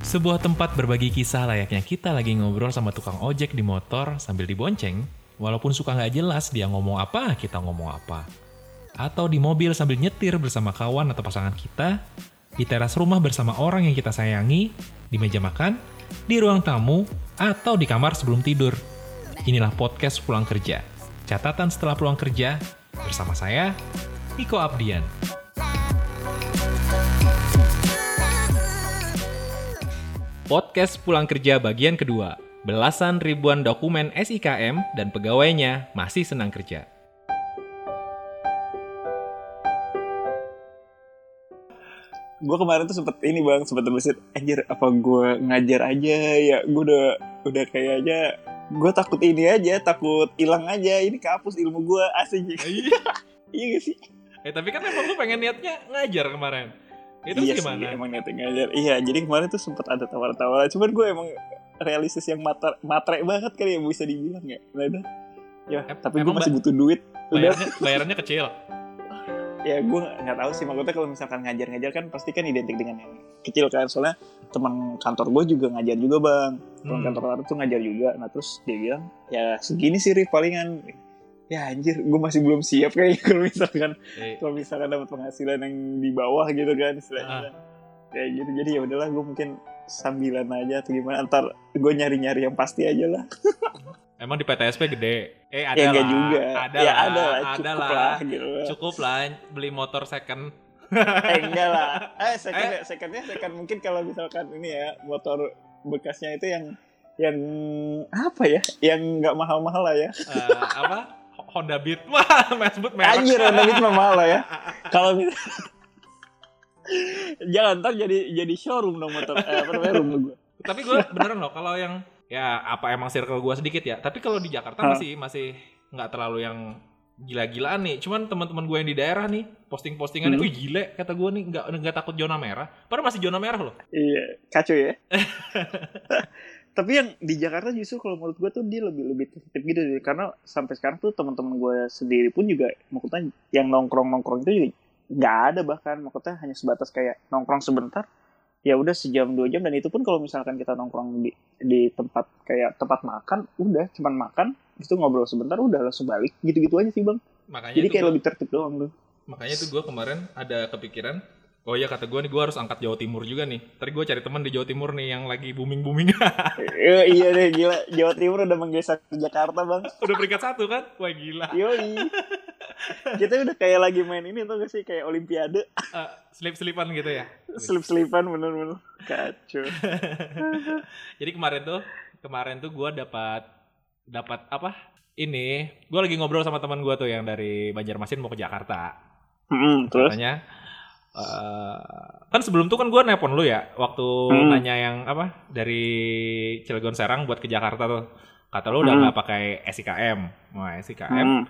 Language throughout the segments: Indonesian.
Sebuah tempat berbagi kisah layaknya kita lagi ngobrol sama tukang ojek di motor sambil dibonceng, walaupun suka nggak jelas dia ngomong apa, kita ngomong apa. Atau di mobil sambil nyetir bersama kawan atau pasangan kita, di teras rumah bersama orang yang kita sayangi, di meja makan, di ruang tamu, atau di kamar sebelum tidur. Inilah podcast pulang kerja. Catatan setelah pulang kerja, bersama saya, Niko Abdian. Podcast Pulang Kerja bagian kedua. Belasan ribuan dokumen SIKM dan pegawainya masih senang kerja. gue kemarin tuh sempet ini bang sempet terbesit anjir apa gue ngajar aja ya gue udah udah kayaknya gue takut ini aja takut hilang aja ini kehapus ilmu gue asing iya gak sih Eh tapi kan emang lu pengen niatnya ngajar kemarin. Itu iya gimana? sih emang niatnya ngajar iya jadi kemarin tuh sempet ada tawar-tawar. Cuman gue emang realistis yang matre, matre banget kali ya bisa dibilang ya. Nah, udah. ya tapi gue masih butuh duit. Udah. Bayarannya, bayarannya kecil. ya gue nggak tahu sih. Maksudnya kalau misalkan ngajar-ngajar kan pasti kan identik dengan yang kecil kan. Soalnya teman kantor gue juga ngajar juga bang. Teman Hmm. kantor kantor tuh ngajar juga. Nah terus dia bilang ya segini sih Rif palingan ya anjir gue masih belum siap kayaknya kalau misalkan Eh, kalau misalkan dapat penghasilan yang di bawah gitu kan Ah. istilahnya kayak gitu jadi ya udahlah gue mungkin sambilan aja atau gimana ntar gue nyari-nyari yang pasti aja lah emang di PTSP gede. Eh ada ya enggak lah. juga Ada ya lah. ada lah ada cukup lah. lah gitu. Cukup lah beli motor second. eh enggak lah eh second Eh. secondnya second mungkin kalau misalkan ini ya motor bekasnya itu yang yang apa ya yang nggak mahal-mahal lah ya Eh, apa? Honda Beat. Wah, mas sebut merek. anjir Honda Beat mah mahal ya kalau mis- jangan ntar jadi jadi showroom dong motor eh, apa namanya room gue Tapi gue beneran loh kalau yang ya apa emang circle gue sedikit ya. Tapi kalau di Jakarta Hah? masih masih nggak terlalu yang gila-gilaan nih. Cuman teman-teman gue yang di daerah nih posting-postingannya, Hmm. wih gile kata gue nih nggak nggak takut zona merah. Padahal masih zona merah loh. iya kacau ya tapi yang di Jakarta justru kalau menurut gue tuh dia lebih lebih tertib gitu sih. Karena sampai sekarang tuh teman-teman gue sendiri pun juga maksudnya yang nongkrong nongkrong itu juga nggak ada bahkan. Maksudnya hanya sebatas kayak nongkrong sebentar ya udah sejam dua jam. Dan itu pun kalau misalkan kita nongkrong di di tempat kayak tempat makan udah. Cuman makan itu ngobrol sebentar udah langsung balik. Gitu-gitu aja sih bang. Makanya jadi kayak gua- lebih tertib doang tuh makanya tuh gue kemarin ada kepikiran Oh iya kata gue nih gue harus angkat Jawa Timur juga nih. Tadi gue cari teman di Jawa Timur nih yang lagi booming booming. Eh, iya deh gila Jawa Timur udah menggeser ke Jakarta bang Udah peringkat satu kan? Wah gila. Yoi. Kita udah kayak lagi main ini tuh gak sih kayak olimpiade Eh, selip-selipan gitu ya. selip-selipan bener-bener kacau. Jadi kemarin tuh, kemarin tuh gue dapat dapat apa? Ini, gue lagi ngobrol sama teman gue tuh yang dari Banjarmasin mau ke Jakarta. Hmm, terus Katanya, eh, kan sebelum tuh kan gue nelpon lu ya, waktu Hmm. nanya yang apa dari Cilegon Serang buat ke Jakarta tuh. Kata lu udah Hmm. nggak pakai SIKM, mau SIKM. Hmm.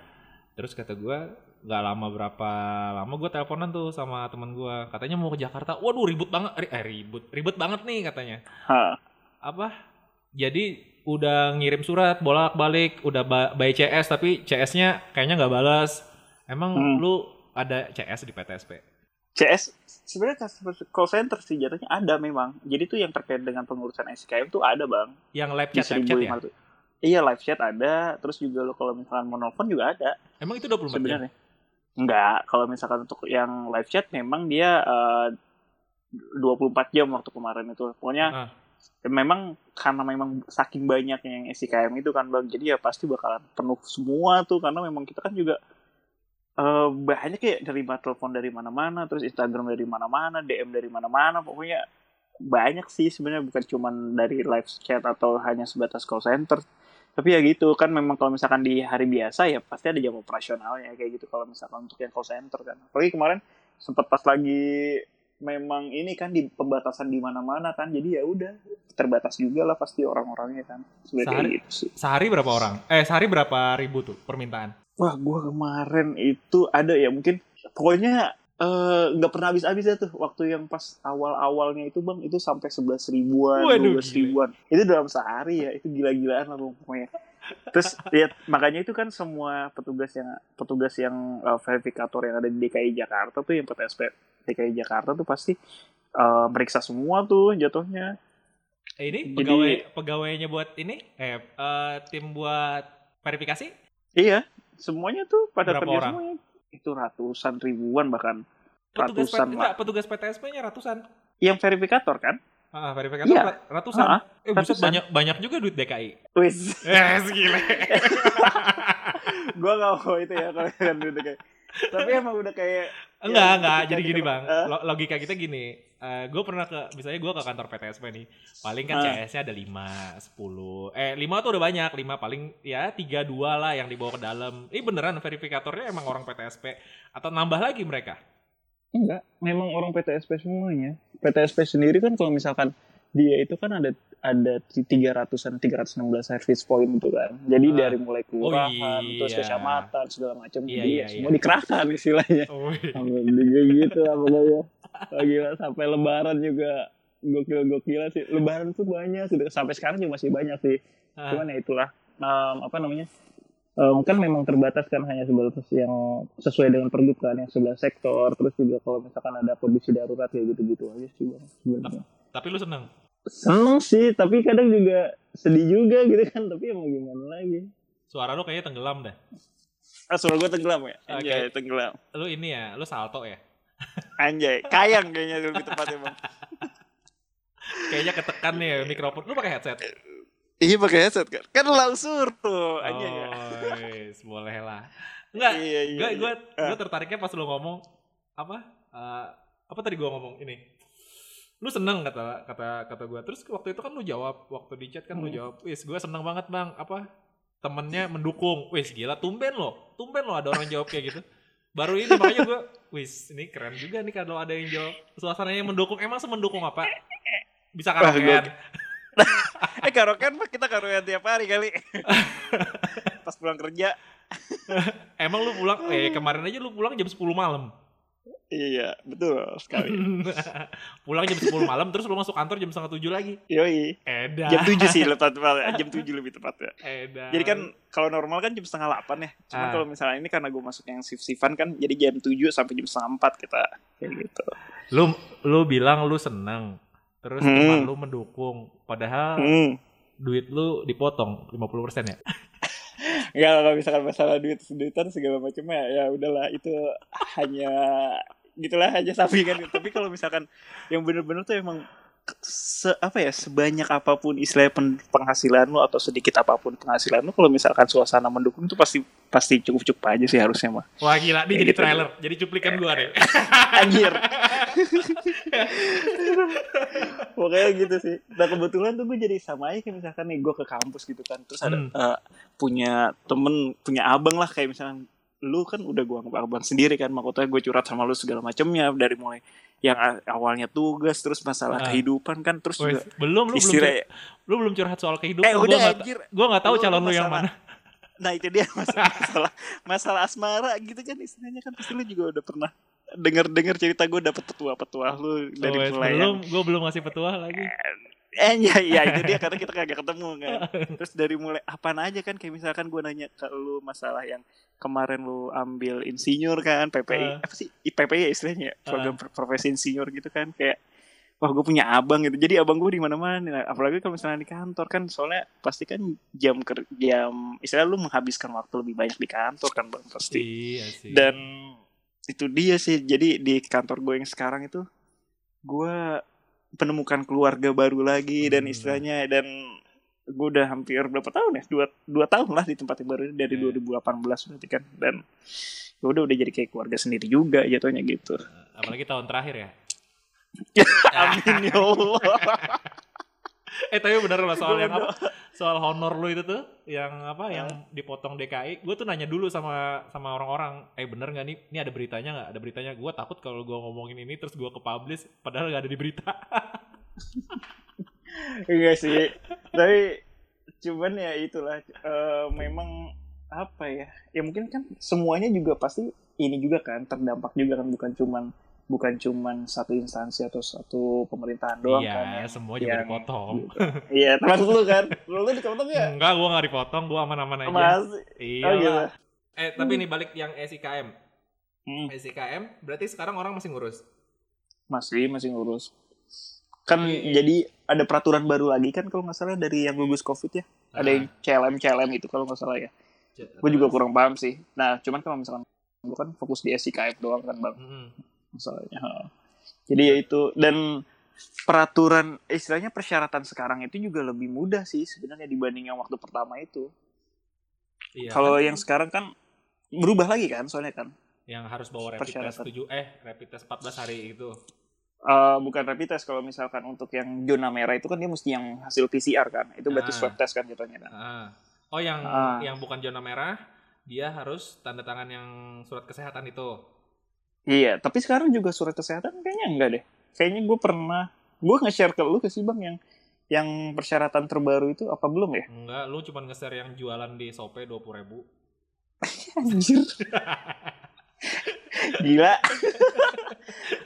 Terus kata gue nggak lama berapa lama gue teleponan tuh sama teman gue katanya mau ke Jakarta waduh ribut banget eh ribut ribut banget nih katanya Ha. apa jadi udah ngirim surat bolak balik udah by CS tapi CS-nya kayaknya nggak balas emang Hmm. lu ada CS di PTSP CS sebenarnya customer call center sih jatuhnya ada memang. Jadi tuh yang terkait dengan pengurusan SKM tuh ada bang. yang live chat live chat ya 1500. Iya live chat ada, terus juga lo kalau misalkan mau nelfon juga ada emang itu 24 jam sebenarnya. Enggak, kalau misalkan untuk yang live chat memang dia eh, 24 jam waktu kemarin itu. Pokoknya Ah. ya memang karena memang saking banyaknya yang SIKM itu kan bang, jadi ya pasti bakalan penuh semua tuh karena memang kita kan juga eh, banyak ya terima telepon dari mana-mana, terus Instagram dari mana-mana, DM dari mana-mana, pokoknya banyak sih sebenarnya bukan cuman dari live chat atau hanya sebatas call center. Tapi ya gitu kan memang kalau misalkan di hari biasa ya pasti ada jam operasionalnya kayak gitu kalau misalkan untuk yang call center kan. Apalagi kemarin sempat pas lagi memang ini kan di pembatasan di mana-mana kan jadi ya udah terbatas juga lah pasti orang-orangnya kan sebenarnya Sehari- gitu sih sehari berapa orang eh sehari berapa ribu tuh permintaan wah gua kemarin itu ada ya mungkin pokoknya eh, nggak pernah habis-habis ya tuh waktu yang pas awal-awalnya itu bang. Itu sampai sebelas ribuan dua belas ribuan. Itu dalam sehari ya itu gila-gilaan lah pokoknya. Terus ya makanya itu kan semua petugas yang petugas yang uh, verifikator yang ada di DKI Jakarta tuh yang PTSP DKI Jakarta tuh pasti uh, meriksa semua tuh jatuhnya. Eh, ini Jadi- pegawai pegawainya buat ini? Eh eh, tim buat verifikasi? Iya semuanya tuh pada Berapa kerja orang? semuanya. Itu ratusan ribuan bahkan. Petugas Ratusan, P- enggak, petugas PTSP-nya ratusan. Yang verifikator kan? Ah verifikator Iya. rat- ratusan. Ah, eh buset ratusan. banyak banyak juga duit DKI wis. Eh segile gue gak mau itu ya kalau udah kayak tapi emang udah kayak enggak Ya, enggak. ketika jadi gini bang. Eh? Lo- logika kita gini. Gue pernah ke misalnya gue ke kantor PTSP nih. Paling kan Ah. CS-nya ada 5, 10 eh 5 tuh udah banyak. 5 paling ya 3, 2 lah yang dibawa ke dalam. Ini beneran verifikatornya emang orang PTSP atau nambah lagi mereka? Enggak, memang orang PTSP semuanya. PTSP sendiri kan kalau misalkan dia itu kan ada ada 300-an 316 service point itu kan. Jadi Ah. dari mulai kelurahan, Oh, terus iya. kecamatan segala macam Iya, dia iya, semua iya. dikerahkan istilahnya. oh, Sampai kayak gitu apa ya. Oh, gila sampai lebaran juga gokil-gokil sih. Lebaran tuh banyak gitu. Sampai sekarang juga masih banyak sih. Ah. Cuman ya itulah em, apa namanya? Em, kan memang terbatas kan hanya sebatas yang sesuai dengan pergub kan yang sebelah sektor terus juga kalau misalkan ada kondisi darurat ya gitu-gitu aja sih bang sebenarnya tapi lu seneng? Seneng sih tapi kadang juga sedih juga gitu kan. Tapi emang gimana lagi? Suara lu kayaknya tenggelam dah ah suara gue tenggelam ya? Anjay tenggelam. Lu ini ya lu salto ya? Anjay kayang kayaknya lebih tepatnya bang. Kayaknya ketekan nih ya mikrofon. Lu pakai headset? Iya pakai headset kan kan langsur tuh anjay. Ya oh yes, boleh lah enggak iya iya gue gue iya. gue tertariknya pas lu ngomong apa? Eh, apa tadi gue ngomong? Ini lu seneng kata kata kata gue terus waktu itu kan lu jawab waktu di chat kan lu Hmm. jawab wis gue seneng banget bang. Apa temennya mendukung wis gila tumben lo tumben lo ada orang jawab kayak gitu. Baru ini makanya gue wis ini keren juga nih kalau ada yang jawab suasananya mendukung. Emang semendukung apa? Bisa Wah, karaokean. Eh karaokean mah kita karaokean tiap hari kali. Pas pulang kerja. Emang lu pulang eh kemarin aja lu pulang jam 10 malam iya betul sekali pulang jam 10 malam terus lu masuk kantor jam setengah tujuh lagi yoi edan jam 7 sih lebih tepat jam 7 lebih tepatnya edan Jadi kan kalau normal kan jam setengah 8 ya. Cuma Ah. kalau misalnya ini karena gue masuk yang shift shiftan kan jadi jam 7 sampai jam setengah 4 kita kayak gitu. lu lu bilang lu seneng terus Hmm. teman lu mendukung padahal Hmm. duit lu dipotong 50% ya Enggak kalau misalkan masalah duit duitan segala macamnya ya udahlah itu hanya gitulah aja sampingan. Tapi kalau misalkan yang bener-bener tuh emang se apa ya sebanyak apa pun istilahnya pen- penghasilan lu atau sedikit apa pun penghasilan lu kalau misalkan suasana mendukung itu pasti pasti cukup cukup aja sih harusnya mah wah gila nih Kayak jadi gitu. trailer. Jadi cuplikan gua deh anjir. Pokoknya gitu sih. Nah kebetulan tuh gue jadi sama aja kayak misalkan nih gue ke kampus gitu kan. Terus ada Hmm. eh, punya temen punya abang lah kayak misalkan lu kan udah gue anggap abang sendiri kan makanya gue curhat sama lu segala macamnya dari mulai yang awalnya tugas terus masalah Ah. kehidupan kan terus Wes, juga belum lu belum istilah cur- lu belum curhat soal kehidupan eh gua udah anjir. gua nggak tahu Lu- calon lu lu yang masalah- mana. Nah itu dia masalah masalah, masalah asmara gitu kan istilahnya kan pasti lu juga udah pernah denger-denger cerita gue dapet petua-petua lu dari Oh, mulai yang belum gua belum ngasih petua lagi Eh ya, ya itu dia karena kita kagak ketemu kan. Terus dari mulai apaan aja kan? Kayak misalkan gue nanya ke lu masalah yang kemarin lu ambil insinyur kan PPI Ah. apa sih? IPPI ya istilahnya ya? program pro- profesi insinyur gitu kan. Kayak wah gue punya abang gitu. Jadi abang gue di mana mana apalagi kalau misalnya di kantor kan soalnya pasti kan jam ker jam istilah lu menghabiskan waktu lebih banyak di kantor kan bang pasti. Iya sih. Dan itu dia sih. Jadi di kantor gue yang sekarang itu gue penemukan keluarga baru lagi dan Hmm. istilahnya dan gue udah hampir berapa tahun ya dua dua tahun lah di tempat yang baru ini dari Iya. 2018 berarti kan dan ya udah udah jadi kayak keluarga sendiri juga jatuhnya gitu apalagi tahun terakhir ya amin ya Allah eh tapi bener loh soal yang apa? soal honor lu itu tuh yang apa yang dipotong DKI gue tuh nanya dulu sama sama orang-orang eh bener nggak nih? Ini ada beritanya nggak? Ada beritanya? Gue takut kalau gue ngomongin ini terus gue ke publish padahal nggak ada di berita. Enggak sih. Tapi cuman ya itulah eh, memang apa ya? Ya mungkin kan semuanya juga pasti ini juga kan terdampak juga kan bukan cuman bukan cuman satu instansi atau satu pemerintahan doang iya, kan yang- semua juga yang- dipotong. iya termasuk lu kan lu lu dipotong ya Enggak, gua nggak dipotong, gua aman-aman aja. masih Iya. oh gitu Eh, tapi ini balik yang SIKM. Hmm, SIKM berarti sekarang orang masih ngurus. masih masih ngurus kan Tapi- jadi ada peraturan baru lagi kan kalau nggak salah dari yang gugus covid ya ada Ah. yang CLM CLM itu kalau nggak salah ya gue juga kurang paham sih nah cuman kalau misalkan gue kan fokus di SIKF doang kan bang Mm-mm. Masalahnya Ha. jadi ya itu dan peraturan istilahnya persyaratan sekarang itu juga lebih mudah sih sebenarnya dibanding yang waktu pertama itu Iya. kalau kan? yang sekarang kan berubah lagi kan soalnya kan yang harus bawa rapid test persyaratan. 7 eh rapid test 14 hari itu. Eh, bukan rapid test kalau misalkan untuk yang zona merah itu kan dia mesti yang hasil PCR kan itu berarti Ah. swab test kan jatuhnya kan Ah. Oh, yang Ah. yang bukan zona merah, dia harus tanda tangan yang surat kesehatan itu. Iya tapi sekarang juga surat kesehatan kayaknya enggak deh kayaknya gue pernah gue nge-share ke lu ke sih bang yang yang persyaratan terbaru itu apa belum ya Enggak, lu cuma nge-share yang jualan di Shopee 20.000 ribu. Anjir. Gila.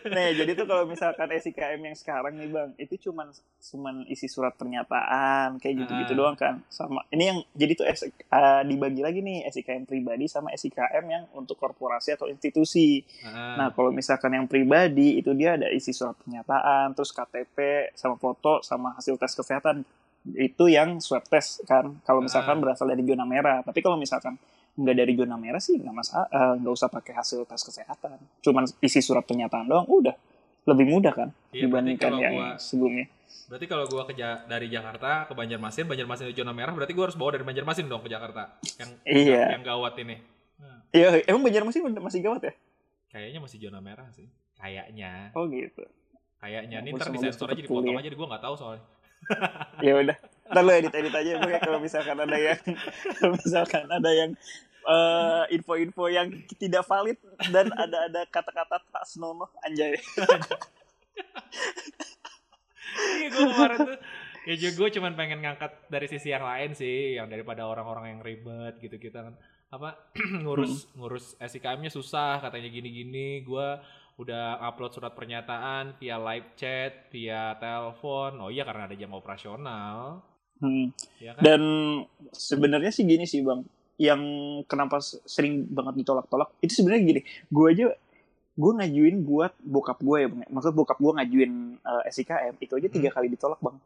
nah, jadi tuh kalau misalkan SIKM yang sekarang nih Bang, itu cuman cuman isi surat pernyataan kayak gitu-gitu Ah. doang kan. Sama ini yang jadi tuh S- eh, dibagi lagi nih SIKM pribadi sama SIKM yang untuk korporasi atau institusi. Ah. Nah, kalau misalkan yang pribadi itu dia ada isi surat pernyataan, terus KTP sama foto sama hasil tes kesehatan. Itu yang swab test kan. Kalau misalkan Ah. berasal dari zona merah. Tapi kalau misalkan nggak dari zona merah sih nggak masalah, eh, nggak usah pakai hasil tes kesehatan. Cuman isi surat pernyataan doang, udah lebih mudah kan Iya, dibandingkan yang gua- sebelumnya. Berarti kalau gua ke Ja- dari Jakarta ke Banjarmasin, Banjarmasin di zona merah, berarti gua harus bawa dari Banjarmasin dong ke Jakarta. Yang Iya. yang gawat ini. Nah, Iya, emang Banjarmasin masih gawat ya? kayaknya masih zona merah sih. Kayaknya. Oh gitu. Kayaknya ini ntar disensor cepet aja dipotong ya. aja, gua nggak tahu soalnya. ya udah ntar lo edit edit aja gue kalau misalkan ada yang kalau misalkan ada yang eh, info-info yang tidak valid dan ada ada kata-kata tak senonoh anjay. Iya gue kemarin tuh ya juga gue cuman pengen ngangkat dari sisi yang lain sih yang daripada orang-orang yang ribet gitu kita kan. Apa ngurus ngurus SIKM-nya susah katanya gini-gini. Gue udah upload surat pernyataan via live chat via telepon. Oh iya karena ada jam operasional Hmm. ya kan? Dan sebenarnya sih gini sih bang. Yang kenapa sering banget ditolak-tolak itu sebenarnya gini. Gue aja gue ngajuin buat bokap gue ya bang maksud bokap gue ngajuin eh, SIKM itu aja tiga kali ditolak bang.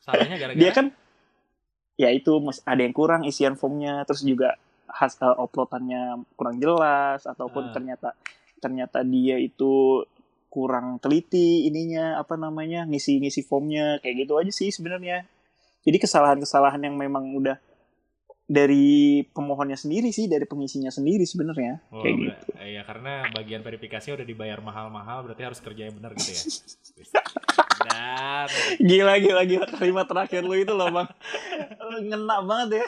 Salahnya gara-gara? Dia kan? Ya itu mas- ada yang kurang isian formnya terus juga has uh, uploadannya kurang jelas ataupun Ah. ternyata ternyata dia itu kurang teliti ininya apa namanya ngisi ngisi formnya kayak gitu aja sih sebenarnya jadi kesalahan-kesalahan yang memang udah dari pemohonnya sendiri sih dari pengisinya sendiri sebenarnya Oh, kayak gitu Iya karena bagian verifikasi udah dibayar mahal-mahal berarti harus kerja yang benar gitu ya. Dan gila gila gila kalimat terakhir lu itu loh bang ngena banget ya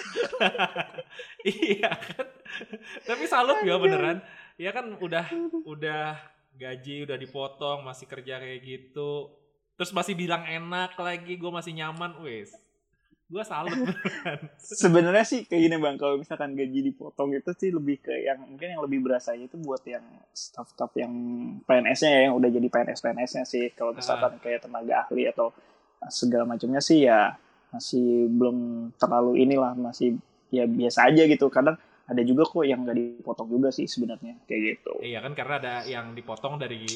iya kan. Tapi salut ya beneran. Ya kan udah udah gaji udah dipotong masih kerja kayak gitu. Terus masih bilang enak lagi, gue masih nyaman, wes. Gue salut sebenarnya sih kayak gini bang. Kalau misalkan gaji dipotong itu sih lebih ke yang mungkin yang lebih berasanya itu buat yang staff-staff yang PNS-nya ya yang udah jadi PNS PNS-nya sih. Kalau misalkan kayak tenaga ahli atau segala macamnya sih ya masih belum terlalu inilah masih ya biasa aja gitu. Kadang ada juga kok yang nggak dipotong juga sih sebenarnya kayak gitu. Iya kan karena ada yang dipotong dari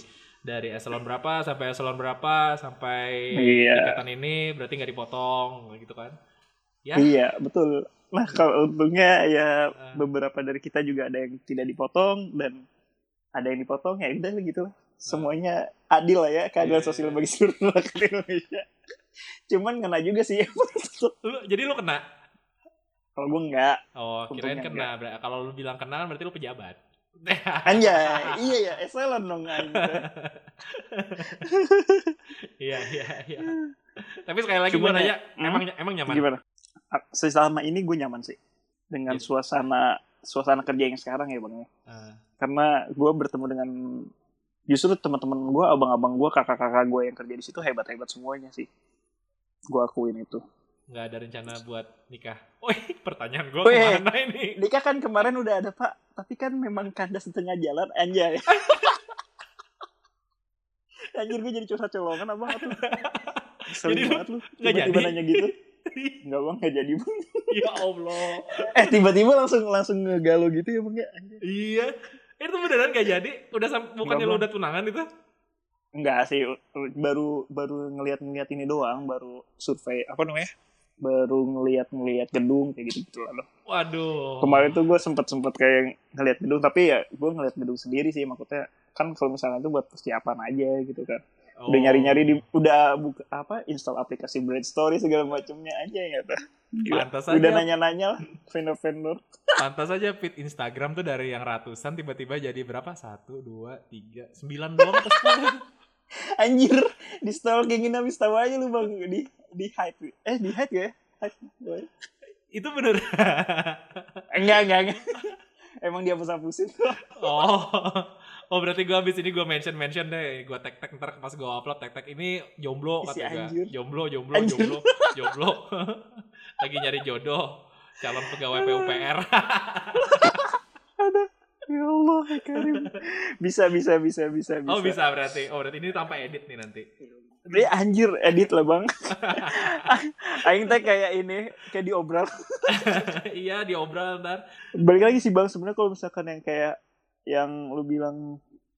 dari eselon berapa sampai eselon berapa sampai Iya. tingkatan ini berarti nggak dipotong gitu kan? Ya. iya betul nah kalau untungnya ya Ah. beberapa dari kita juga ada yang tidak dipotong dan ada yang dipotong ya udah gitu lah semuanya adil lah ya keadilan Iya. sosial bagi seluruh rakyat Indonesia cuman kena juga sih Lu, jadi lu kena? kalau gue enggak Oh, kirain kena. Kalau lu bilang kena berarti lu pejabat. anjay iya ya eselon dong. Iya, iya, iya. Tapi sekali lagi gue nanya, ya, hmm? emang emang nyaman? gimana selama ini gue nyaman sih dengan Iya. suasana suasana kerja yang sekarang ya bang ya Ah, karena gue bertemu dengan justru teman-teman gue abang-abang gue kakak-kakak gue yang kerja di situ hebat-hebat semuanya sih gue akuin itu nggak ada rencana buat nikah. Woi, pertanyaan gue ke mana ini? nikah kan kemarin udah ada pak tapi kan memang kandas di tengah jalan anjay anjir gue jadi curhat colongan Kesel Jadi lu banget lu nggak tiba-tiba jadi? nanya gitu Enggak bang nggak jadi bang ya Allah. Eh tiba-tiba langsung langsung ngegalau gitu ya bang ya anjir. Iya. Itu beneran gak jadi? Udah bukannya lu Bang. udah tunangan itu? Enggak sih baru baru ngeliat-ngeliat ini doang baru survei apa namanya baru ngeliat-ngeliat gedung kayak gitu gitu lah Waduh. kemarin tuh gue sempet sempet kayak ngeliat gedung tapi ya gue ngeliat gedung sendiri sih maksudnya kan kalau misalnya itu buat persiapan aja gitu kan udah Oh. nyari-nyari di udah buka apa install aplikasi Brand Story segala macamnya aja ya tuh Gila. Pantas udah aja. nanya-nanya lah vendor-vendor Pantas aja feed Instagram tuh dari yang ratusan tiba-tiba jadi berapa? Satu, dua, tiga, sembilan doang sepuluh? Anjir di stalkingin habis tahu aja lu bang. Di di hide eh di hide gak ya? Hide boy. itu bener. enggak enggak enggak. Emang dia hapus-hapusin oh. Oh berarti gue abis ini gue mention mention deh, gue tag tag ntar pas gue upload tag tag ini jomblo kata gue, jomblo jomblo Anjir. jomblo jomblo, lagi nyari jodoh, calon pegawai PUPR. Allah ya Karim. Bisa bisa bisa bisa bisa oh bisa. berarti, oh berarti ini tanpa edit nih nanti. Dia anjir edit lah bang. Aing teh kayak ini Kayak diobral. Iya diobral ntar. Balik lagi sih bang. Sebenarnya kalau misalkan yang kayak Yang lu bilang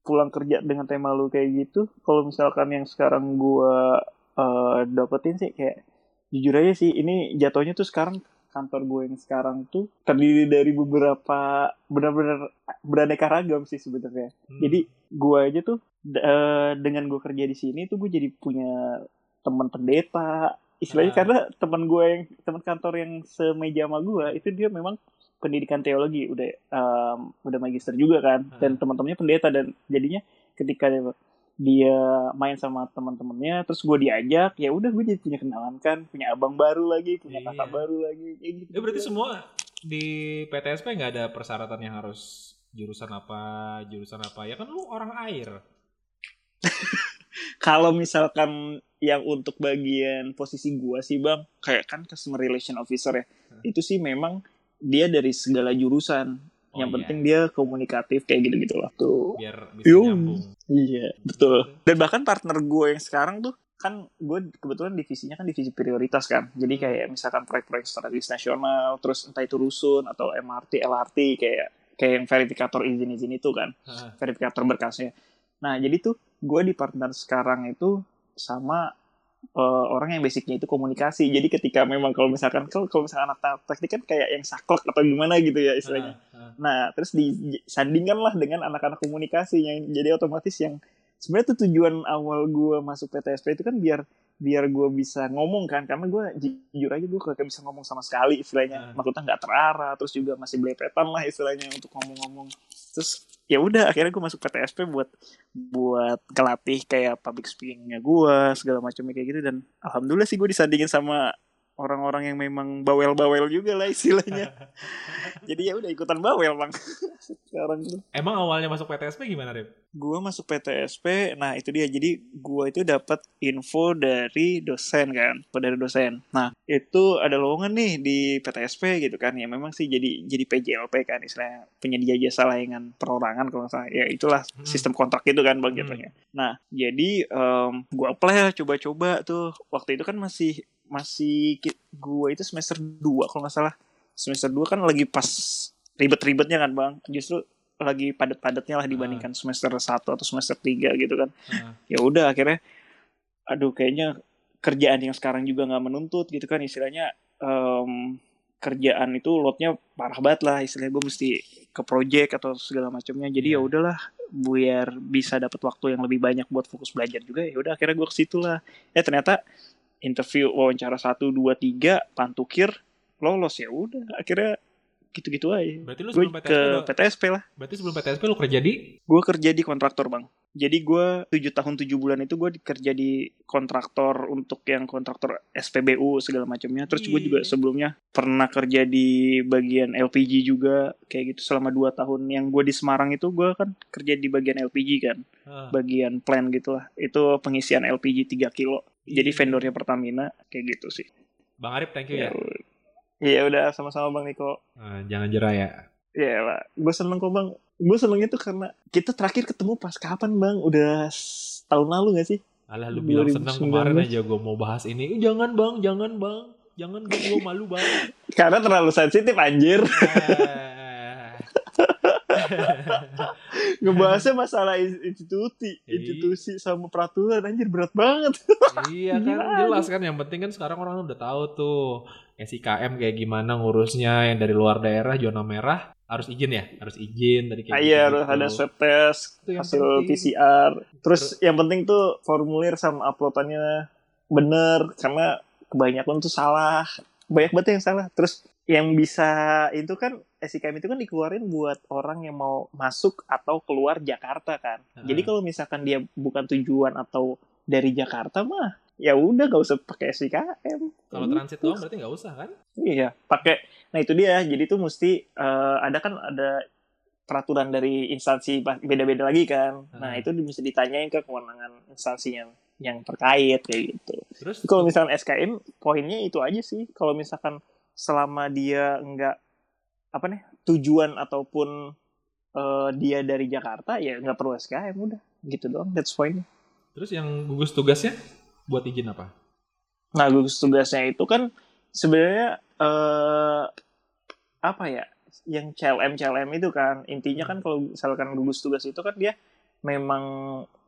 Pulang kerja dengan tema lu kayak gitu Kalau misalkan yang sekarang gua eh, dapetin sih kayak Jujur aja sih ini jatuhnya tuh sekarang Kantor gue yang sekarang tuh Terdiri dari beberapa Benar-benar beraneka ragam sih sebenarnya Hmm. Jadi gue aja tuh eh, dengan gue kerja di sini tuh gue jadi punya teman pendeta. Istilahnya Ah. karena teman gue yang teman kantor yang semeja sama gue itu dia memang pendidikan teologi udah em, udah magister juga kan dan Ah. teman-temannya pendeta dan jadinya ketika dia, main sama teman-temannya terus gue diajak ya udah gue jadi punya kenalan kan punya abang baru lagi punya Iya. kakak baru lagi kayak gitu Ya berarti semua di PTSP nggak ada persyaratan yang harus jurusan apa, jurusan apa. Ya kan lu orang air. kalau misalkan yang untuk bagian posisi gua sih bang kayak kan customer relation officer ya itu sih memang dia dari segala jurusan Oh, yang iya. penting dia komunikatif kayak gitu gitu lah tuh. Biar bisa nyambung. iya betul. Dan bahkan partner gue yang sekarang tuh kan gue kebetulan divisinya kan divisi prioritas kan. Jadi kayak misalkan proyek-proyek strategis nasional terus entah itu rusun atau MRT LRT kayak kayak yang verifikator izin-izin itu kan. Verifikator berkasnya. Nah, jadi tuh gue di partner sekarang itu sama eh, orang yang basicnya itu komunikasi. Jadi ketika memang kalau misalkan kalau kalau misalkan anak teknik kan kayak yang saklek atau gimana gitu ya istilahnya. Hah, hah. Nah, terus disandingkan lah dengan anak-anak komunikasi yang jadi otomatis yang sebenarnya tuh tujuan awal gue masuk PTSP itu kan biar biar gue bisa ngomong kan. Karena gue jujur aja gue kagak bisa ngomong sama sekali istilahnya. Hmm. maksudnya nggak terarah terus juga masih belepetan lah istilahnya untuk ngomong-ngomong. Terus ya udah akhirnya gue masuk PTSP buat buat kelatih kayak public speakingnya gue segala macamnya kayak gitu. Dan alhamdulillah sih gue disandingin sama orang-orang yang memang bawel-bawel juga lah istilahnya. Jadi ya udah ikutan bawel bang. Sekarang tuh. Emang awalnya masuk PTSP gimana, Rip? gue masuk PTSP nah itu dia. Jadi gue itu dapat info dari dosen kan? Dari dosen. Nah itu ada lowongan nih di PTSP gitu kan. Ya memang sih jadi jadi PJLP kan istilahnya. Penyedia jasa layanan perorangan kalau nggak salah. Ya itulah Hmm. sistem kontrak gitu kan bang Hmm. jatuhnya. Nah jadi gue apply lah coba-coba tuh. Waktu itu kan masih masih gue itu semester 2 kalau nggak salah. Semester 2 kan lagi pas ribet-ribetnya kan bang. Justru lagi padat-padatnya lah dibandingkan semester 1 atau semester 3 gitu kan. Hah. ya udah akhirnya aduh kayaknya kerjaan yang sekarang juga nggak menuntut gitu kan istilahnya em, kerjaan itu lotnya parah banget lah istilahnya. Gue mesti ke project atau segala macamnya. Jadi ya Iya. udahlah biar bisa dapat waktu yang lebih banyak buat fokus belajar juga ya udah akhirnya gue ke situ lah. Ya ternyata interview wawancara satu dua tiga pantukir lolos ya udah akhirnya gitu-gitu aja. Berarti lu sebelum PTSP ke udah, PTSP lah. Berarti sebelum PTSP lu kerja di? Gue kerja di kontraktor bang. Jadi gue tujuh tahun tujuh bulan itu gue kerja di kontraktor untuk yang kontraktor SPBU segala macamnya. Terus gue juga Iya. sebelumnya pernah kerja di bagian LPG juga kayak gitu. Selama dua tahun yang gue di Semarang itu gue kan kerja di bagian LPG kan. Ah, bagian plan gitulah. Itu pengisian LPG 3 kilo jadi vendornya Pertamina kayak gitu sih Bang Arif, thank you ya. Iya udah sama-sama bang Niko Ah, jangan jerah ya. Iya lah, gue seneng kok bang. Gue senengnya tuh karena kita terakhir ketemu pas kapan bang? Udah tahun lalu gak sih? Alah lu bilang senang 2019. kemarin aja gue mau bahas ini. "Eh, Jangan bang, jangan bang. Jangan gue malu bang. Karena terlalu sensitif anjir. Ngebahasnya masalah in- institusi, Iya. institusi sama peraturan anjir berat banget. iya kan Gila. jelas kan yang penting kan sekarang orang udah tahu tuh SIKM kayak gimana ngurusnya yang dari luar daerah zona merah harus izin ya harus izin tadi kayak Ah, Iya, harus ada swab test, hasil penting. PCR. Terus yang penting tuh formulir sama uploadannya bener karena kebanyakan tuh salah. Banyak banget yang salah. Terus yang bisa itu kan SIKM itu kan dikeluarin buat orang yang mau masuk atau keluar Jakarta kan. Heeh. Jadi kalau misalkan dia bukan tujuan atau dari Jakarta mah ya udah gak usah pakai SIKM. kalau transit doang berarti nggak usah kan Iya, pakai. Nah itu dia. Jadi tuh mesti eh, ada kan ada peraturan dari instansi beda-beda lagi kan. Nah Hmm. itu di- mesti ditanyain ke kewenangan instansi yang yang terkait kayak gitu. terus Kalau misalkan SKM, poinnya itu aja sih. Kalau misalkan selama dia enggak apa nih tujuan ataupun eh, dia dari Jakarta ya nggak perlu SKM udah gitu doang. That's poinnya. terus yang gugus tugasnya buat izin apa Nah, gugus tugasnya itu kan sebenarnya eh apa ya? Yang CLM CLM itu kan intinya kan kalau misalkan gugus tugas itu kan dia memang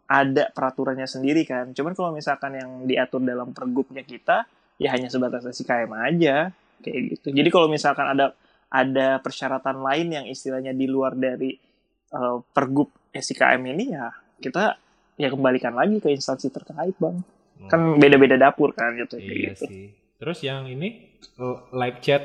ada peraturannya sendiri kan. Cuman kalau misalkan yang diatur dalam pergubnya kita ya hanya sebatas SIKM aja kayak gitu. Jadi kalau misalkan ada ada persyaratan lain yang istilahnya di luar dari eh, pergub SIKM ini ya kita ya kembalikan lagi ke instansi terkait, Bang. Kan beda-beda dapur kan gitu iya gitu. sih terus yang ini eh, live chat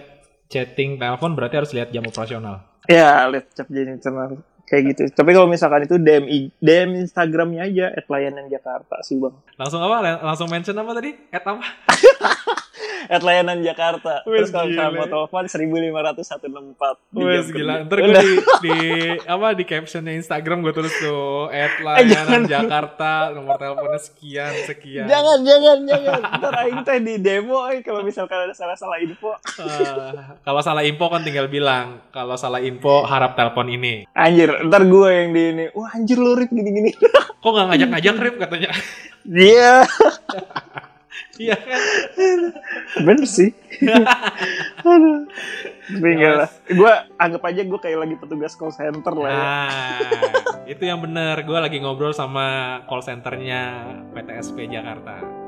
chatting telepon berarti harus lihat jam operasional Ya, lihat cap jadi internal kayak gitu. Tapi kalau misalkan itu DM DM Instagramnya aja at layanan Jakarta sih bang. langsung apa langsung mention apa tadi at apa At layanan Jakarta. Wes, Terus kalau misalkan gile. mau telepon 15164. Di Wes jam gila, ntar gue di, di apa di captionnya Instagram gue tulis tuh at Eh, layanan Jakarta nomor teleponnya sekian sekian. Jangan, jangan, jangan. Ntar aing teh di demo eh, kalau misalkan ada salah-salah info. Eh, kalau salah info kan tinggal bilang. Kalau salah info harap telepon ini. Anjir, ntar gue yang di ini. Wah anjir lu Rip gini-gini. Kok nggak ngajak-ngajak Rip katanya? Dia Iya kan? bener sih. Aduh. Tapi enggak lah. Gue anggap aja gue kayak lagi petugas call center lah ya. Nah, itu yang bener. Gue lagi ngobrol sama call centernya PTSP Jakarta.